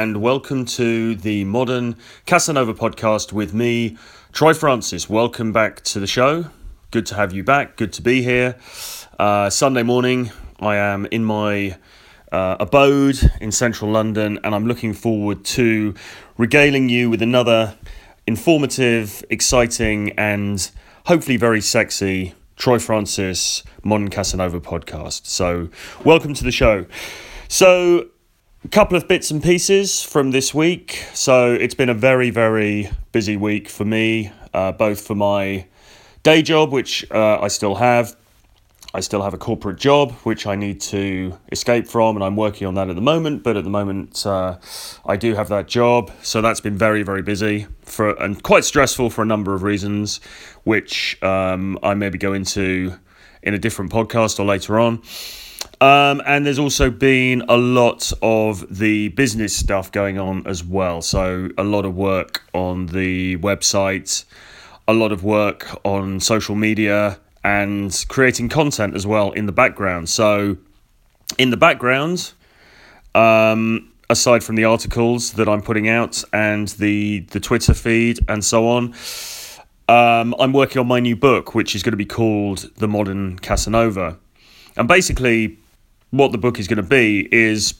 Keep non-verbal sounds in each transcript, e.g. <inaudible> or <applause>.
And welcome to the Modern Casanova podcast with me, Troy Francis. Welcome back to the show. Good to have you back. Good to be here. Uh, Sunday morning, I am in my uh, abode in central London, and I'm looking forward to regaling you with another informative, exciting, and hopefully very sexy Troy Francis Modern Casanova podcast. So, welcome to the show. So, a couple of bits and pieces from this week. So it's been a very, very busy week for me, uh, both for my day job, which uh, I still have. I still have a corporate job, which I need to escape from, and I'm working on that at the moment. But at the moment, uh, I do have that job, so that's been very, very busy for and quite stressful for a number of reasons, which um, I maybe go into in a different podcast or later on. Um, and there's also been a lot of the business stuff going on as well. So, a lot of work on the website, a lot of work on social media, and creating content as well in the background. So, in the background, um, aside from the articles that I'm putting out and the, the Twitter feed and so on, um, I'm working on my new book, which is going to be called The Modern Casanova. And basically, what the book is going to be is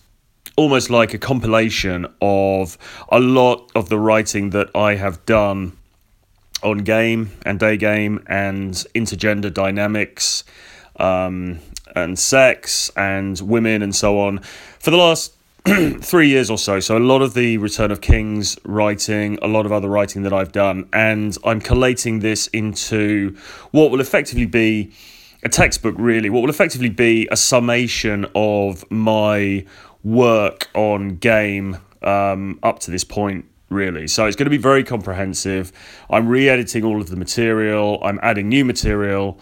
almost like a compilation of a lot of the writing that I have done on game and day game and intergender dynamics um, and sex and women and so on for the last <clears throat> three years or so. So, a lot of the Return of Kings writing, a lot of other writing that I've done, and I'm collating this into what will effectively be a textbook, really, what will effectively be a summation of my work on game um, up to this point, really. So it's going to be very comprehensive. I'm re editing all of the material, I'm adding new material.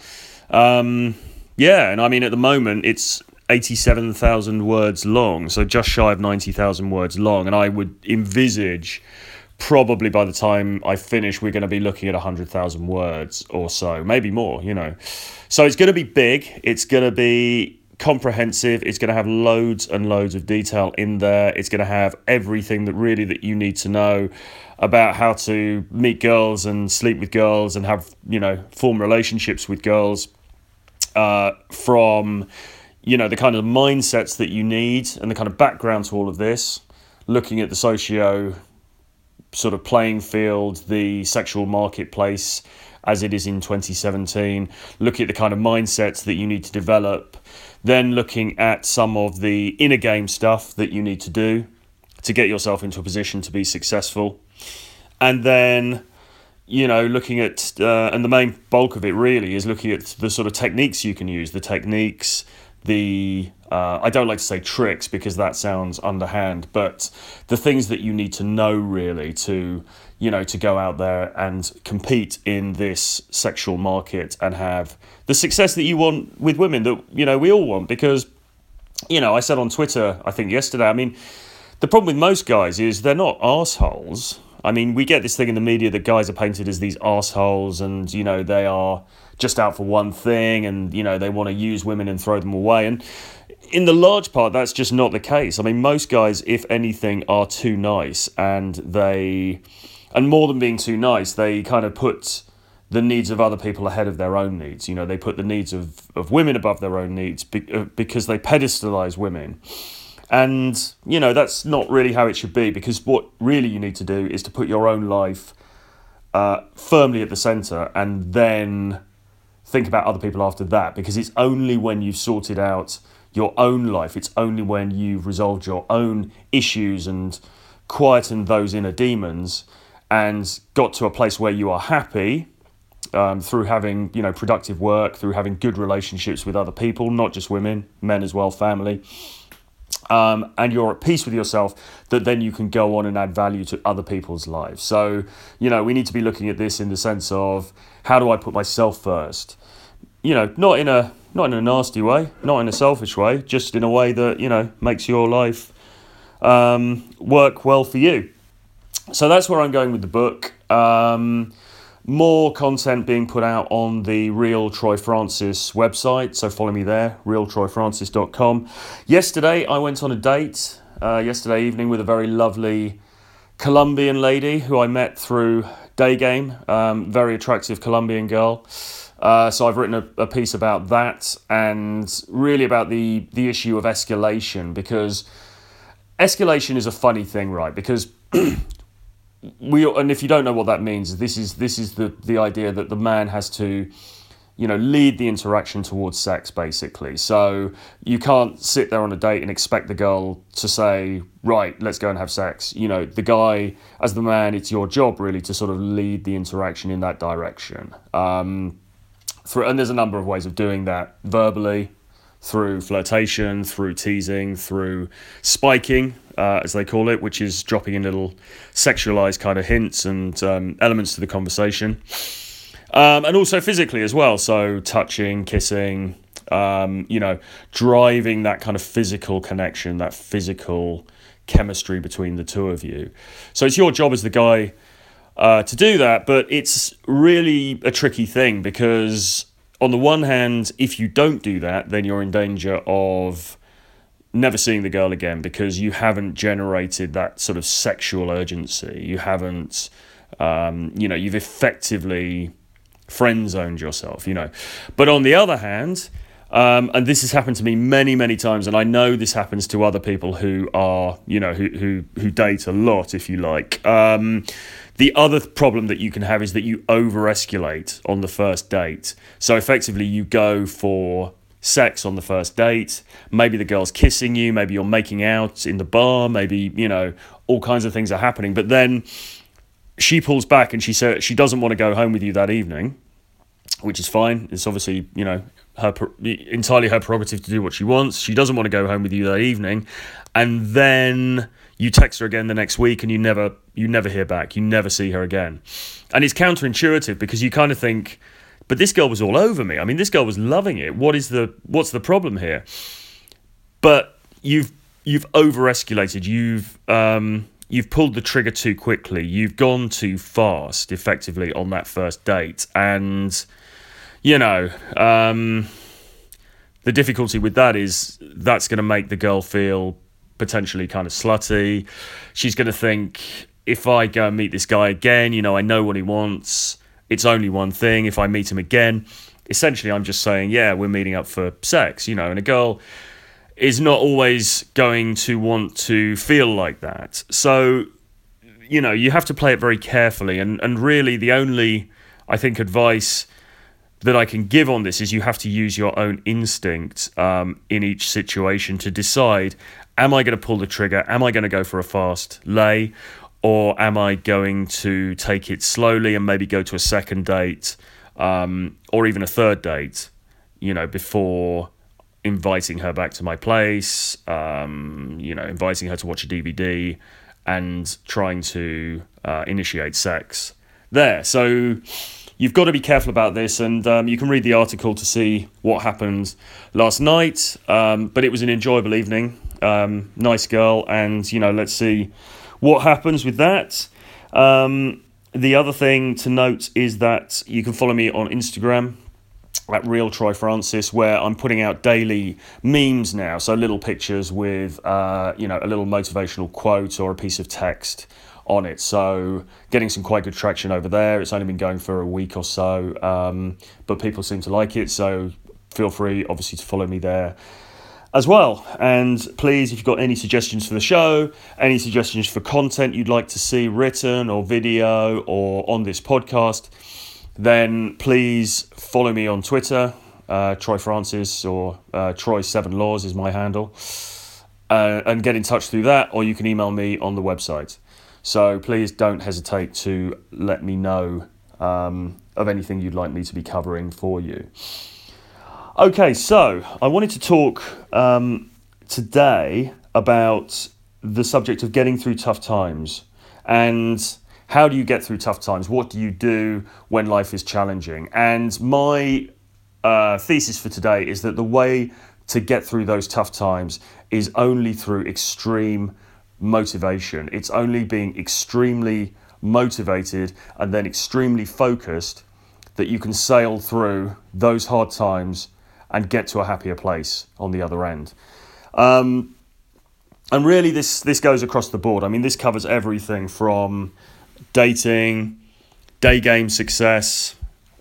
Um, yeah, and I mean, at the moment, it's 87,000 words long, so just shy of 90,000 words long, and I would envisage probably by the time I finish, we're going to be looking at 100,000 words or so, maybe more, you know. So it's going to be big, it's going to be comprehensive, it's going to have loads and loads of detail in there. It's going to have everything that really that you need to know about how to meet girls and sleep with girls and have, you know, form relationships with girls uh, from you know the kind of mindsets that you need and the kind of background to all of this looking at the socio sort of playing field, the sexual marketplace as it is in 2017, looking at the kind of mindsets that you need to develop, then looking at some of the inner game stuff that you need to do to get yourself into a position to be successful. And then, you know, looking at, uh, and the main bulk of it really is looking at the sort of techniques you can use, the techniques, the uh, I don't like to say tricks because that sounds underhand, but the things that you need to know really to you know to go out there and compete in this sexual market and have the success that you want with women that you know we all want because you know I said on Twitter I think yesterday I mean the problem with most guys is they're not assholes. I mean we get this thing in the media that guys are painted as these assholes and you know they are just out for one thing and you know they want to use women and throw them away and in the large part that's just not the case. I mean most guys if anything are too nice and they and more than being too nice they kind of put the needs of other people ahead of their own needs. You know they put the needs of, of women above their own needs uh, because they pedestalize women. And you know that's not really how it should be because what really you need to do is to put your own life uh, firmly at the center and then think about other people after that because it's only when you've sorted out your own life, it's only when you've resolved your own issues and quietened those inner demons and got to a place where you are happy um, through having you know productive work, through having good relationships with other people, not just women, men as well, family. Um, and you're at peace with yourself, that then you can go on and add value to other people's lives. So, you know, we need to be looking at this in the sense of how do I put myself first? You know, not in a not in a nasty way, not in a selfish way, just in a way that you know makes your life um, work well for you. So that's where I'm going with the book. Um, more content being put out on the Real Troy Francis website, so follow me there, realtroyfrancis.com. Yesterday I went on a date uh, yesterday evening with a very lovely Colombian lady who I met through Day Game, um, very attractive Colombian girl. Uh, so I've written a, a, piece about that and really about the the issue of escalation because escalation is a funny thing, right? Because <clears throat> we and if you don't know what that means, this is this is the the idea that the man has to you know, lead the interaction towards sex, basically. So you can't sit there on a date and expect the girl to say, right, let's go and have sex. You know, the guy, as the man, it's your job really to sort of lead the interaction in that direction. Um, for, and there's a number of ways of doing that verbally, through flirtation, through teasing, through spiking, uh, as they call it, which is dropping in little sexualized kind of hints and um, elements to the conversation. Um, and also physically as well. So touching, kissing, um, you know, driving that kind of physical connection, that physical chemistry between the two of you. So it's your job as the guy uh, to do that, but it's really a tricky thing because, on the one hand, if you don't do that, then you're in danger of never seeing the girl again because you haven't generated that sort of sexual urgency. You haven't, um, you know, you've effectively friend zoned yourself, you know. But on the other hand, um, and this has happened to me many, many times, and I know this happens to other people who are, you know, who who who date a lot, if you like. Um, the other problem that you can have is that you over escalate on the first date. So effectively, you go for sex on the first date. Maybe the girl's kissing you. Maybe you're making out in the bar. Maybe you know all kinds of things are happening. But then she pulls back and she says she doesn't want to go home with you that evening, which is fine. It's obviously you know her entirely her prerogative to do what she wants. She doesn't want to go home with you that evening, and then you text her again the next week and you never you never hear back. You never see her again, and it's counterintuitive because you kind of think, but this girl was all over me. I mean, this girl was loving it. What is the what's the problem here? But you've you've over escalated. You've um, you've pulled the trigger too quickly. You've gone too fast, effectively, on that first date. And, you know, um, the difficulty with that is that's going to make the girl feel potentially kind of slutty. She's going to think, if I go and meet this guy again, you know, I know what he wants. It's only one thing. If I meet him again, essentially, I'm just saying, yeah, we're meeting up for sex, you know, and a girl is not always going to want to feel like that. So, you know, you have to play it very carefully. And, and really, the only, I think, advice that I can give on this is you have to use your own instinct um, in each situation to decide am I going to pull the trigger? Am I going to go for a fast lay? Or am I going to take it slowly and maybe go to a second date um, or even a third date, you know, before inviting her back to my place, um, you know, inviting her to watch a DVD, and trying to uh, initiate sex there. So you've got to be careful about this, and um, you can read the article to see what happened last night. Um, but it was an enjoyable evening. Um, nice girl, and you know, let's see what happens with that. Um, the other thing to note is that you can follow me on Instagram at Real Troy Francis, where I'm putting out daily memes now. So little pictures with, uh, you know, a little motivational quote or a piece of text on it. So getting some quite good traction over there. It's only been going for a week or so, um, but people seem to like it. So feel free, obviously, to follow me there as well. And please, if you've got any suggestions for the show, any suggestions for content you'd like to see written or video or on this podcast then please follow me on Twitter. Uh, Troy Francis or uh, Troy Seven Laws is my handle. Uh, and get in touch through that, or you can email me on the website. So please don't hesitate to let me know um, of anything you'd like me to be covering for you. Okay, so I wanted to talk um, today about the subject of getting through tough times and how do you get through tough times? What do you do when life is challenging? And my uh, thesis for today is that the way to get through those tough times is only through extreme motivation. It's only being extremely motivated and then extremely focused that you can sail through those hard times and get to a happier place on the other end. Um, and really, this this goes across the board. I mean, this covers everything from dating, day game success,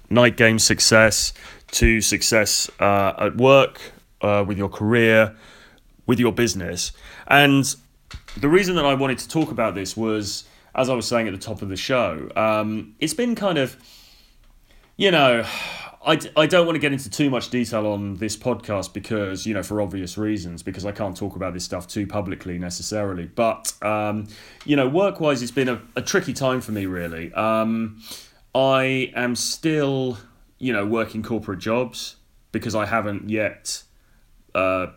night game success, to success uh, at work, uh, with your career, with your business. And the reason that I wanted to talk about this was, as I was saying at the top of the show, um, it's been kind of, you know, I, I don't want to get into too much detail on this podcast because, you know, for obvious reasons, because I can't talk about this stuff too publicly necessarily. But, um, you know, work wise, it's been a, a tricky time for me, really. Um, I am still, you know, working corporate jobs because I haven't yet uh,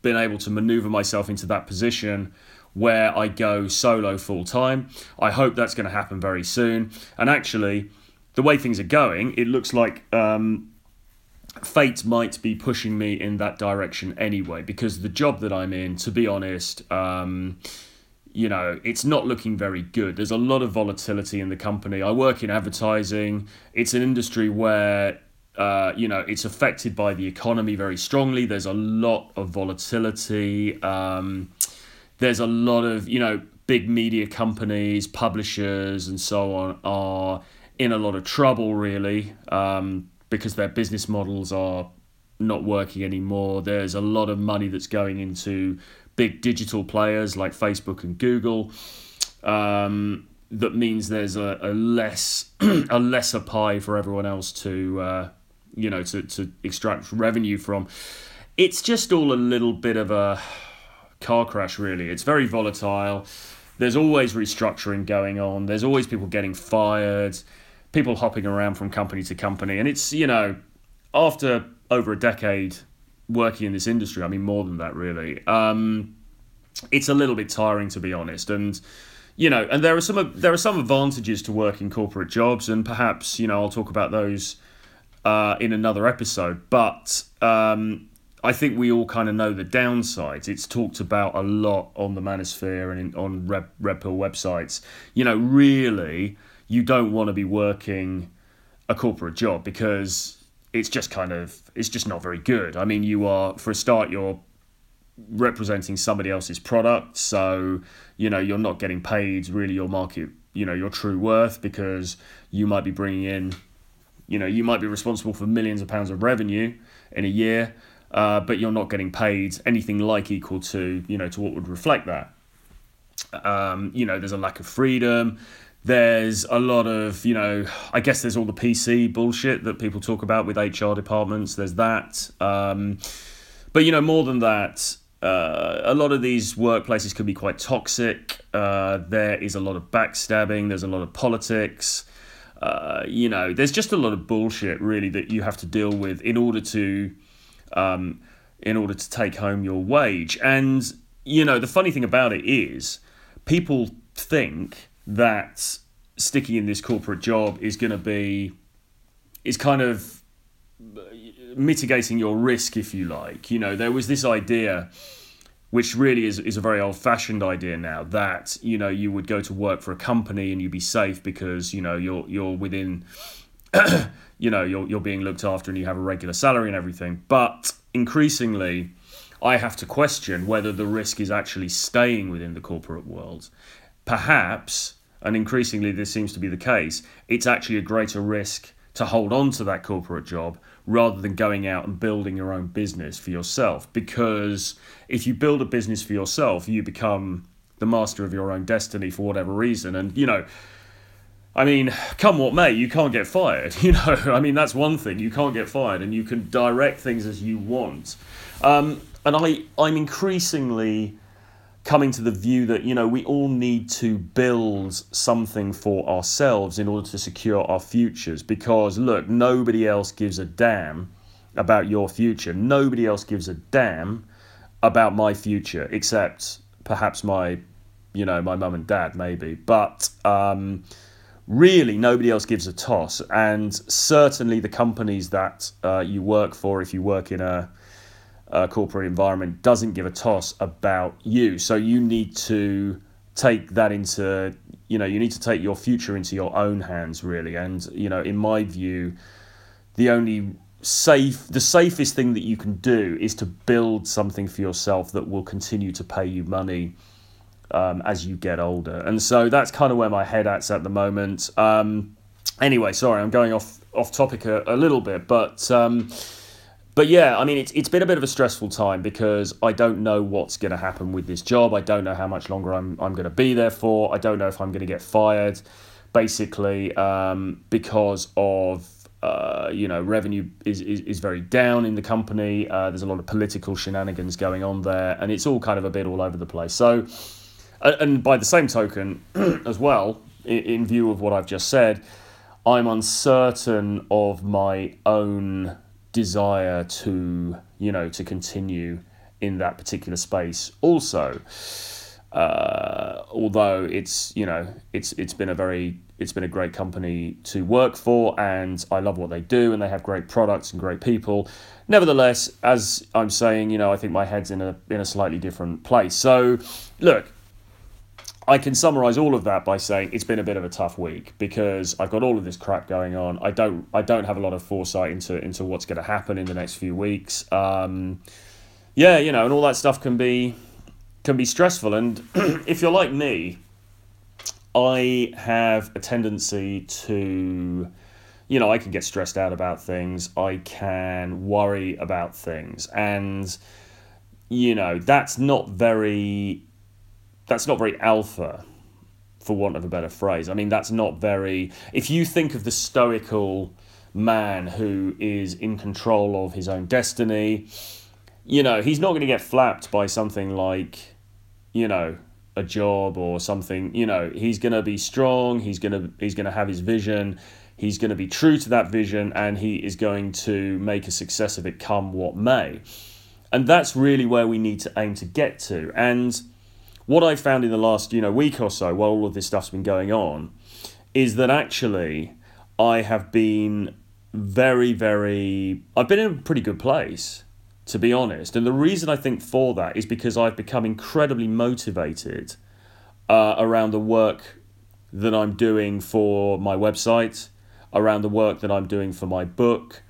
been able to maneuver myself into that position where I go solo full time. I hope that's going to happen very soon. And actually, the way things are going, it looks like um, fate might be pushing me in that direction anyway. Because the job that I'm in, to be honest, um, you know, it's not looking very good. There's a lot of volatility in the company. I work in advertising. It's an industry where uh, you know, it's affected by the economy very strongly. There's a lot of volatility. Um, there's a lot of, you know, big media companies, publishers, and so on are in a lot of trouble, really, um, because their business models are not working anymore. There's a lot of money that's going into big digital players like Facebook and Google. Um, that means there's a, a less <clears throat> a lesser pie for everyone else to uh, you know to, to extract revenue from. It's just all a little bit of a car crash, really. It's very volatile. There's always restructuring going on. There's always people getting fired people hopping around from company to company. And it's, you know, after over a decade working in this industry, I mean, more than that, really, um, it's a little bit tiring, to be honest. And, you know, and there are some there are some advantages to working corporate jobs, and perhaps you know I'll talk about those uh, in another episode. But um, I think we all kind of know the downsides. It's talked about a lot on the Manosphere and in, on Red, Red Pill websites. You know, really, you don't want to be working a corporate job because it's just kind of it's just not very good. I mean, you are for a start you're representing somebody else's product, so you know you're not getting paid really your market, you know, your true worth because you might be bringing in, you know, you might be responsible for millions of pounds of revenue in a year, uh, but you're not getting paid anything like equal to you know to what would reflect that. Um, you know, there's a lack of freedom. There's a lot of, you know, I guess there's all the PC bullshit that people talk about with HR departments. There's that. Um, but, you know, more than that, uh, a lot of these workplaces can be quite toxic. Uh, there is a lot of backstabbing, there's a lot of politics. Uh, you know, there's just a lot of bullshit really that you have to deal with in order to, um, in order to take home your wage. And you know, the funny thing about it is, people think that sticking in this corporate job is going to be is kind of mitigating your risk if you like. You know there was this idea which really is, is a very old fashioned idea now that you know you would go to work for a company and you'd be safe because you know you're you're within <clears throat> you know you're you're being looked after and you have a regular salary and everything. But increasingly I have to question whether the risk is actually staying within the corporate world perhaps, and increasingly this seems to be the case, it's actually a greater risk to hold on to that corporate job rather than going out and building your own business for yourself. Because if you build a business for yourself, you become the master of your own destiny for whatever reason. And, you know, I mean, come what may, you can't get fired. <laughs> You know, I mean, that's one thing. You can't get fired and you can direct things as you want. Um, and I, I'm increasingly coming to the view that you know we all need to build something for ourselves in order to secure our futures. Because look nobody else gives a damn about your future. Nobody else gives a damn about my future except perhaps my you know my mum and dad maybe. But um, really nobody else gives a toss. And certainly the companies that uh, you work for if you work in a uh, corporate environment doesn't give a toss about you. So you need to take that into, you know, you need to take your future into your own hands, really. And, you know, in my view, the only safe the safest thing that you can do is to build something for yourself that will continue to pay you money um, as you get older and so that's kind of where my head at's at the moment um, anyway sorry i'm going off off topic a, a little bit but um, but yeah i mean it's, it's been a bit of a stressful time because i don't know what's going to happen with this job i don't know how much longer i'm, I'm going to be there for i don't know if i'm going to get fired basically um, because of uh, you know, revenue is, is, is very down in the company. Uh, there's a lot of political shenanigans going on there, and it's all kind of a bit all over the place. So, and by the same token, <clears throat> as well, in, in view of what I've just said, I'm uncertain of my own desire to, you know, to continue in that particular space. Also, uh, although it's you know it's it's been a very it's been a great company to work for, and I love what they do, and they have great products and great people. Nevertheless, as I'm saying, you know, I think my head's in a in a slightly different place. So, look, I can summarize all of that by saying it's been a bit of a tough week because I've got all of this crap going on. I don't I don't have a lot of foresight into into what's going to happen in the next few weeks. Um, yeah, you know, and all that stuff can be can be stressful. And <clears throat> if you're like me, I have a tendency to, you know, I can get stressed out about things. I can worry about things, and you know that's not very, that's not very alpha, for want of a better phrase. I mean, that's not very. If you think of the stoical man who is in control of his own destiny, you know, he's not going to get flapped by something like, you know, a job or something you know he's going to be strong he's going to he's going to have his vision he's going to be true to that vision and he is going to make a success of it come what may and that's really where we need to aim to get to and what i found in the last you know week or so while all of this stuff's been going on is that actually i have been very very i've been in a pretty good place to be honest. And the reason I think for that is because I've become incredibly motivated uh, around the work that I'm doing for my website, around the work that I'm doing for my book,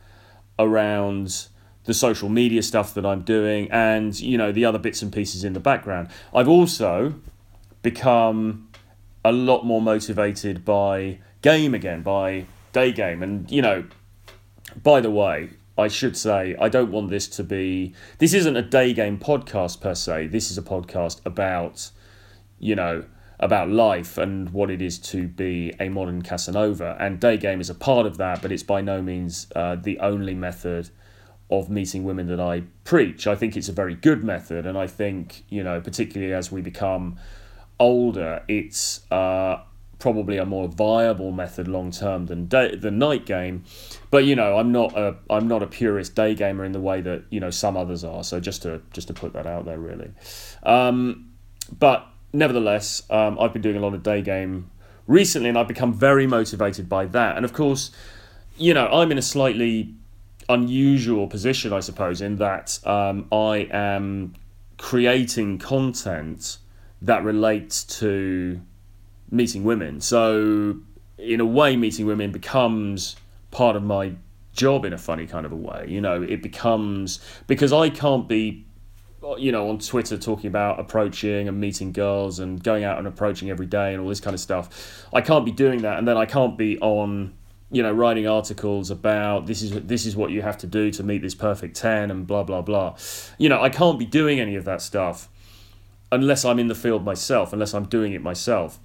around the social media stuff that I'm doing, and you know the other bits and pieces in the background. I've also become a lot more motivated by game again, by day game, and you know. By the way, I should say, I don't want this to be. This isn't a day game podcast per se. This is a podcast about, you know, about life and what it is to be a modern Casanova. And day game is a part of that, but it's by no means uh, the only method of meeting women that I preach. I think it's a very good method, and I think, you know, particularly as we become older, it's. Uh, probably a more viable method long term than day, the night game. But you know, I'm not a I'm not a purist day gamer in the way that you know some others are. So just to just to put that out there, really. Um, but nevertheless, um, I've been doing a lot of day game recently, and I've become very motivated by that. And of course, you know, I'm in a slightly unusual position, I suppose, in that um, I am creating content that relates to meeting women. So, in a way, meeting women becomes part of my job in a funny kind of a way. You know, it becomes because I can't be, you know, on Twitter talking about approaching and meeting girls and going out and approaching every day and all this kind of stuff. I can't be doing that, and then I can't be on. You know, writing articles about this is this is what you have to do to meet this perfect ten and blah blah blah. You know, I can't be doing any of that stuff unless I'm in the field myself, unless I'm doing it myself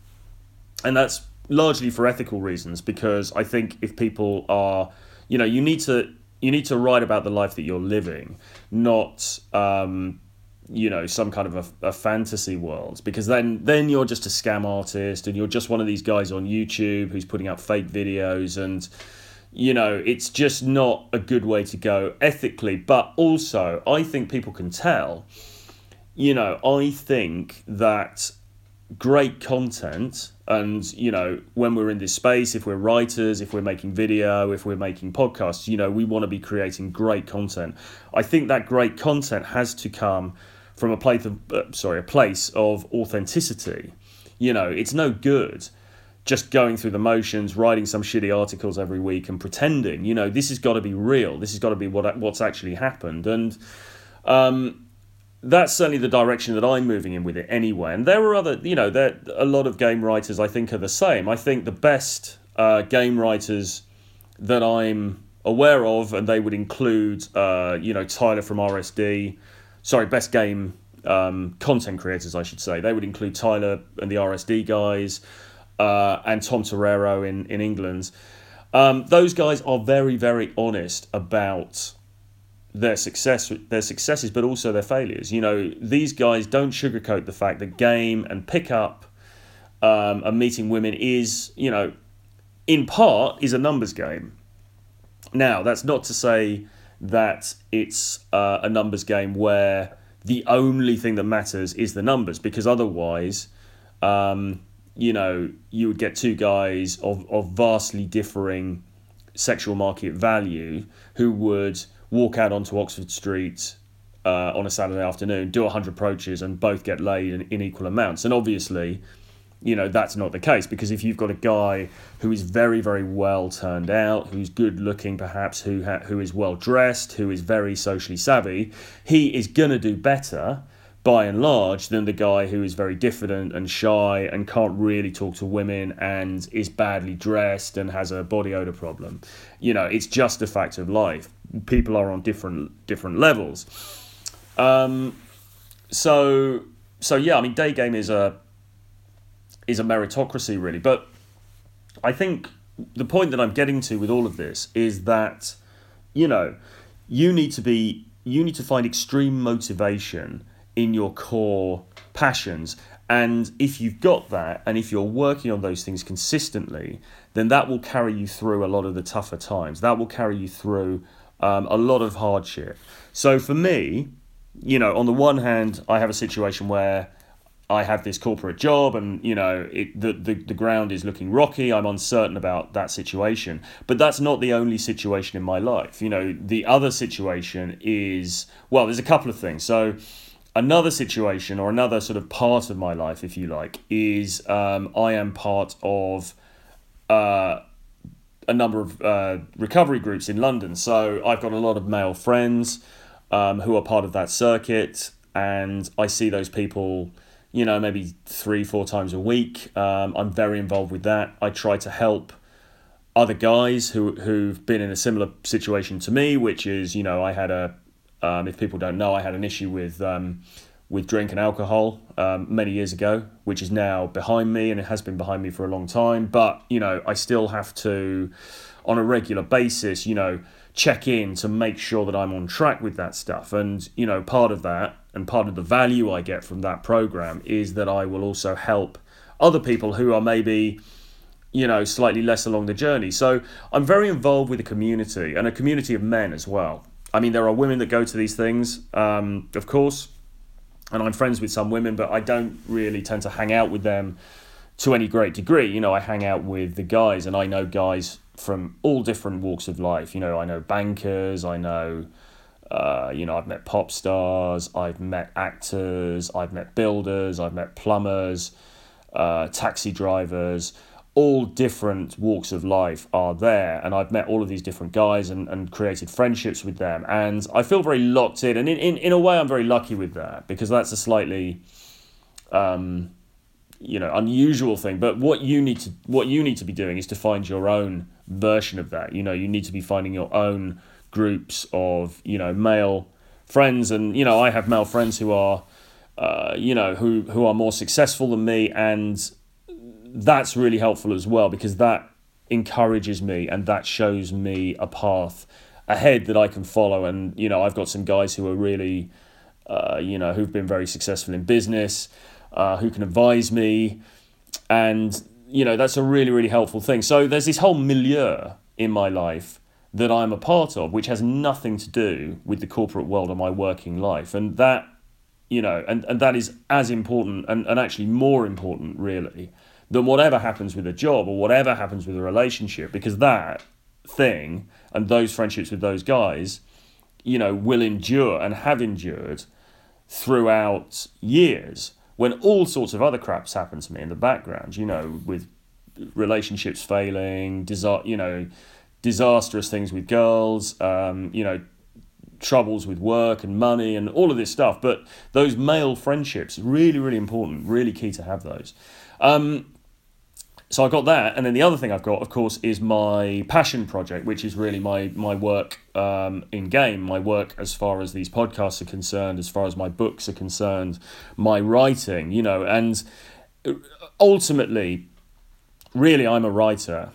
and that's largely for ethical reasons because I think if people are, you know, you need to you need to write about the life that you're living, not um, you know some kind of a, a fantasy world because then then you're just a scam artist and you're just one of these guys on YouTube who's putting up fake videos and you know it's just not a good way to go ethically. But also I think people can tell you know I think that great content and you know when we're in this space if we're writers if we're making video if we're making podcasts you know we want to be creating great content. I think that great content has to come from a place of uh, sorry a place of authenticity you know it's no good just going through the motions, writing some shitty articles every week and pretending. You know, this has got to be real. This has got to be what what's actually happened. And um, that's certainly the direction that I'm moving in with it anyway. And there are other, you know, there a lot of game writers I think are the same. I think the best uh, game writers that I'm aware of, and they would include, uh, you know, Tyler from RSD. Sorry, best game um, content creators, I should say. They would include Tyler and the RSD guys, uh, and Tom Torero in in England. Um, those guys are very, very honest about their success their successes but also their failures you know these guys don't sugarcoat the fact that game and pickup um, and meeting women is you know in part is a numbers game now that's not to say that it's uh, a numbers game where the only thing that matters is the numbers because otherwise um, you know you would get two guys of, of vastly differing sexual market value who would walk out onto Oxford Street uh, on a Saturday afternoon, do 100 approaches, and both get laid in, in equal amounts. And obviously, you know, that's not the case because if you've got a guy who is very, very well turned out, who's good looking, perhaps, who, ha- who is well dressed, who is very socially savvy, he is going to do better by and large than the guy who is very diffident and shy and can't really talk to women and is badly dressed and has a body odor problem. You know, it's just a fact of life. People are on different different levels. Um, so so yeah, I mean, day game is a is a meritocracy really, but I think the point that I'm getting to with all of this is that you know you need to be you need to find extreme motivation in your core passions. And if you've got that, and if you're working on those things consistently, then that will carry you through a lot of the tougher times. That will carry you through um, a lot of hardship. So for me, you know, on the one hand, I have a situation where I have this corporate job and, you know, it, the, the, the ground is looking rocky. I'm uncertain about that situation. But that's not the only situation in my life. You know, the other situation is, well, there's a couple of things. So, another situation or another sort of part of my life, if you like, is um, I am part of uh, a number of uh, recovery groups in London. So I've got a lot of male friends um, who are part of that circuit, and I see those people, you know, maybe three, four times a week. Um, I'm very involved with that. I try to help other guys who who've been in a similar situation to me, which is, you know, I had a um, if people don't know, I had an issue with um, with drink and alcohol um, many years ago, which is now behind me, and it has been behind me for a long time. But you know, I still have to, on a regular basis, you know, check in to make sure that I'm on track with that stuff. And you know, part of that and part of the value I get from that program is that I will also help other people who are maybe you know slightly less along the journey. So I'm very involved with the community and a community of men as well. I mean, there are women that go to these things, um, of course, and I'm friends with some women, but I don't really tend to hang out with them to any great degree. You know, I hang out with the guys, and I know guys from all different walks of life. You know, I know bankers, I know. Uh, you know, I've met pop stars, I've met actors, I've met builders, I've met plumbers, uh, taxi drivers. All different walks of life are there and I've met all of these different guys and, and created friendships with them. And I feel very locked in and in, in, in a way I'm very lucky with that because that's a slightly um, you know unusual thing. But what you need to what you need to be doing is to find your own version of that. You know you need to be finding your own groups of you know male friends and you know I have male friends who are uh, you know who who are more successful than me and that's really helpful as well because that encourages me and that shows me a path ahead that I can follow. And you know, I've got some guys who are really, uh, you know, who've been very successful in business, uh, who can advise me, and you know, that's a really really helpful thing. So there's this whole milieu in my life that I'm a part of, which has nothing to do with the corporate world or my working life, and that. You know, and, and that is as important and, and actually more important, really, than whatever happens with a job or whatever happens with a relationship because that thing and those friendships with those guys you know will endure and have endured throughout years when all sorts of other craps happen to me in the background you know with relationships failing, disa- you know, disastrous things with girls, um, you know, troubles with work and money and all of this stuff. But those male friendships, really, really important, really key to have those. Um, so I've got that, and then the other thing I've got, of course, is my passion project, which is really my my work um, in game, my work as far as these podcasts are concerned, as far as my books are concerned, my writing, you know, and ultimately, really, I'm a writer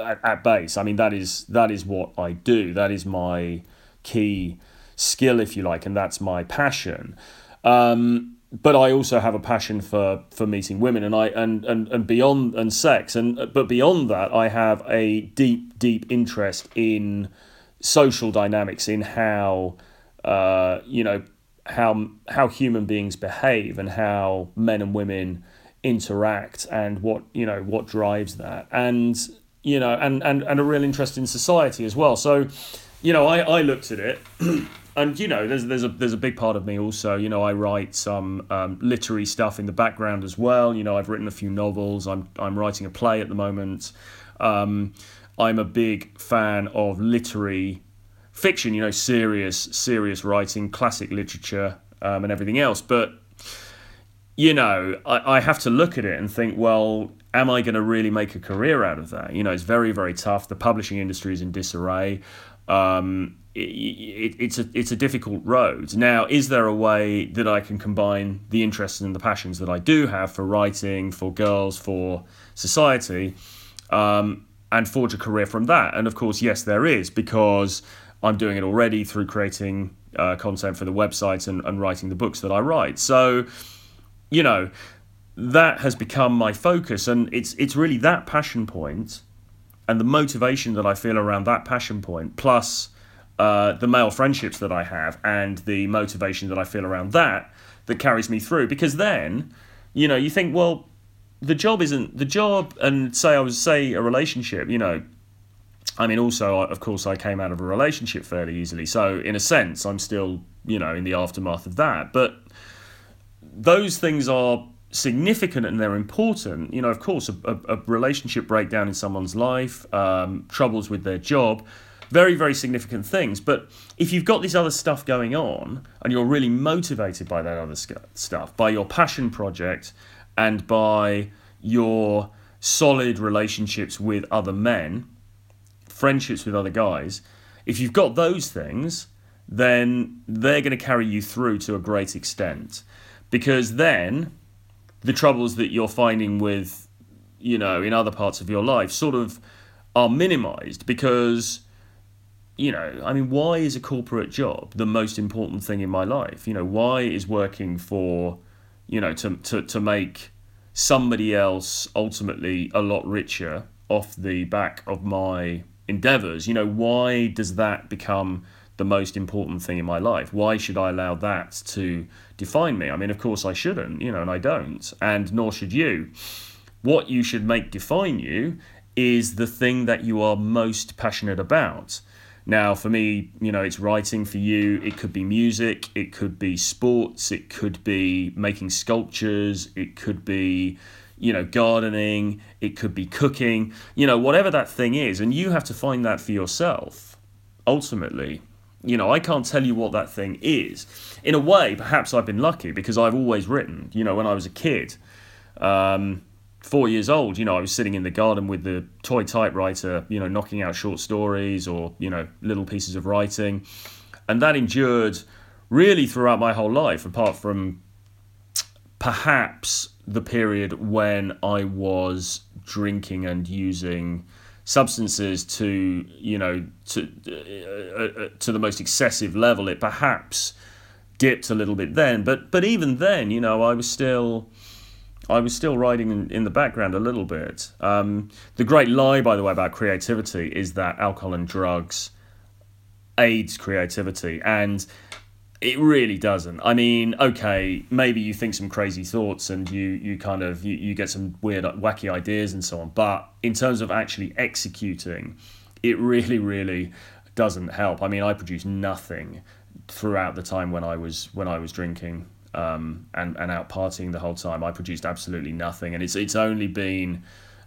at, at base. I mean, that is that is what I do. That is my key skill, if you like, and that's my passion. Um, but I also have a passion for for meeting women and I and, and, and beyond and sex and but beyond that I have a deep deep interest in social dynamics in how uh, you know how how human beings behave and how men and women interact and what you know what drives that and you know and and, and a real interest in society as well so you know I, I looked at it <clears throat> and you know, there's there's a there's a big part of me also. You know, I write some um, literary stuff in the background as well. You know, I've written a few novels. I'm I'm writing a play at the moment. Um, I'm a big fan of literary fiction. You know, serious serious writing, classic literature, um, and everything else. But you know, I, I have to look at it and think, well, am I going to really make a career out of that? You know, it's very, very tough. The publishing industry is in disarray. Um, it, it's a it's a difficult road. Now, is there a way that I can combine the interests and the passions that I do have for writing, for girls, for society, um, and forge a career from that? And of course, yes, there is because I'm doing it already through creating uh, content for the website and, and writing the books that I write. So, you know, that has become my focus, and it's it's really that passion point and the motivation that I feel around that passion point plus uh, the male friendships that I have and the motivation that I feel around that that carries me through. Because then, you know, you think, well, the job isn't the job, and say I was say a relationship, you know. I mean, also, of course, I came out of a relationship fairly easily. So, in a sense, I'm still, you know, in the aftermath of that. But those things are significant and they're important. You know, of course, a, a, a relationship breakdown in someone's life, um, troubles with their job, very, very significant things. But if you've got this other stuff going on and you're really motivated by that other stuff, by your passion project and by your solid relationships with other men, friendships with other guys, if you've got those things, then they're going to carry you through to a great extent. Because then the troubles that you're finding with, you know, in other parts of your life sort of are minimized because you know, I mean, why is a corporate job the most important thing in my life? You know, why is working for, you know, to, to, to make somebody else ultimately a lot richer off the back of my endeavors? You know, why does that become the most important thing in my life? Why should I allow that to define me? I mean, of course I shouldn't, you know, and I don't, and nor should you. What you should make define you is the thing that you are most passionate about. Now, for me, you know, it's writing for you. It could be music, it could be sports, it could be making sculptures, it could be, you know, gardening, it could be cooking, you know, whatever that thing is. And you have to find that for yourself, ultimately. You know, I can't tell you what that thing is. In a way, perhaps I've been lucky because I've always written, you know, when I was a kid. Um, four years old, you know, I was sitting in the garden with the toy typewriter, you know, knocking out short stories or, you know, little pieces of writing. And that endured really throughout my whole life, apart from perhaps the period when I was drinking and using substances to, you know, to, uh, uh, to the most excessive level. It perhaps dipped a little bit then. But, but even then, you know, I was still I was still writing in, in the background a little bit. Um, the great lie, by the way, about creativity is that alcohol and drugs aids creativity, and it really doesn't. I mean, okay, maybe you think some crazy thoughts and you you kind of you, you get some weird wacky ideas and so on, but in terms of actually executing, it really really doesn't help. I mean, I produced nothing throughout the time when I was when I was drinking um, and and out partying the whole time. I produced absolutely nothing, and it's it's only been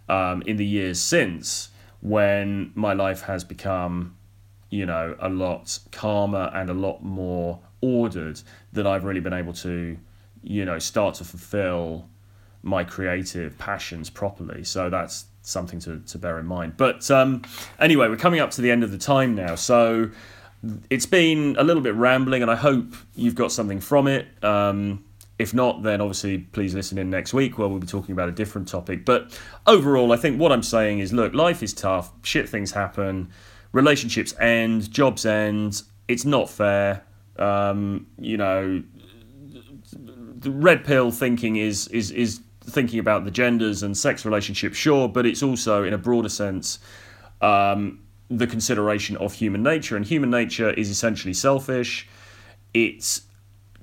um, in the years since when my life has become, you know, a lot calmer and a lot more ordered that I've really been able to, you know, start to fulfill my creative passions properly. So that's something to, to bear in mind. But um, anyway, we're coming up to the end of the time now. So it's been a little bit rambling, and I hope you've got something from it. Um, if not, then obviously please listen in next week where we'll be talking about a different topic. But overall, I think what I'm saying is look, life is tough, shit things happen, relationships end, jobs end, it's not fair. Um, you know, the red pill thinking is is is thinking about the genders and sex relationships, sure, but it's also in a broader sense um, the consideration of human nature, and human nature is essentially selfish. It's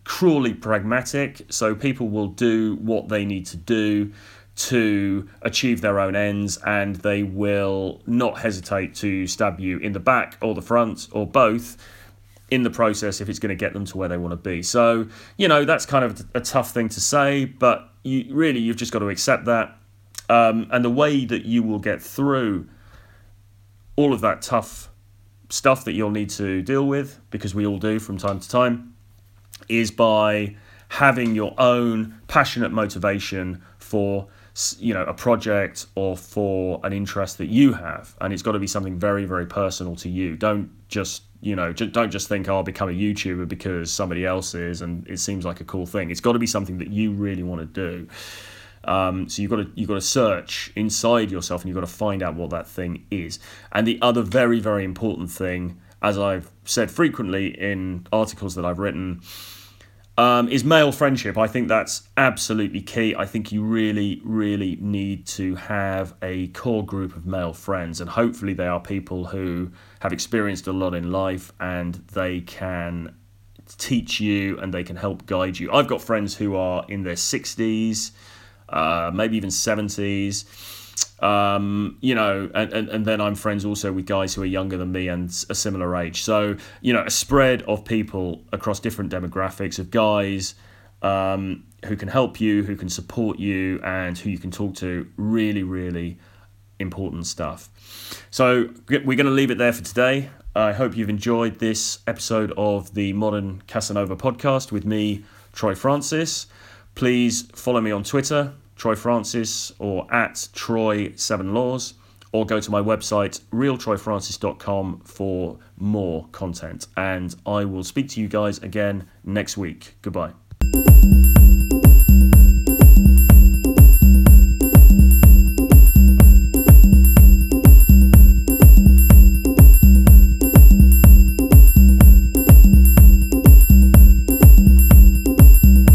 cruelly pragmatic, so people will do what they need to do to achieve their own ends, and they will not hesitate to stab you in the back or the front or both in the process if it's going to get them to where they want to be. So, you know, that's kind of a tough thing to say, but you really you've just got to accept that. Um, and the way that you will get through all of that tough stuff that you'll need to deal with, because we all do from time to time, is by having your own passionate motivation for you know a project or for an interest that you have and it's got to be something very very personal to you. Don't just you know don't just think oh, i'll become a youtuber because somebody else is and it seems like a cool thing. It's got to be something that you really want to do. Um, so you've got to you've got to search inside yourself and you've got to find out what that thing is. And the other very very important thing as i've said frequently in articles that i've written um, is male friendship. I think that's absolutely key. I think you really, really need to have a core group of male friends, and hopefully, they are people who have experienced a lot in life and they can teach you and they can help guide you. I've got friends who are in their 60s, uh, maybe even 70s um, you know, and, and, and then I'm friends also with guys who are younger than me and a similar age. So, you know, a spread of people across different demographics of guys um, who can help you, who can support you, and who you can talk to. Really, really important stuff. So, we're going to leave it there for today. I hope you've enjoyed this episode of the Modern Casanova podcast with me, Troy Francis. Please follow me on Twitter Troy Francis or at Troy Seven Laws, or go to my website realtroyfrancis.com for more content. And I will speak to you guys again next week. Goodbye.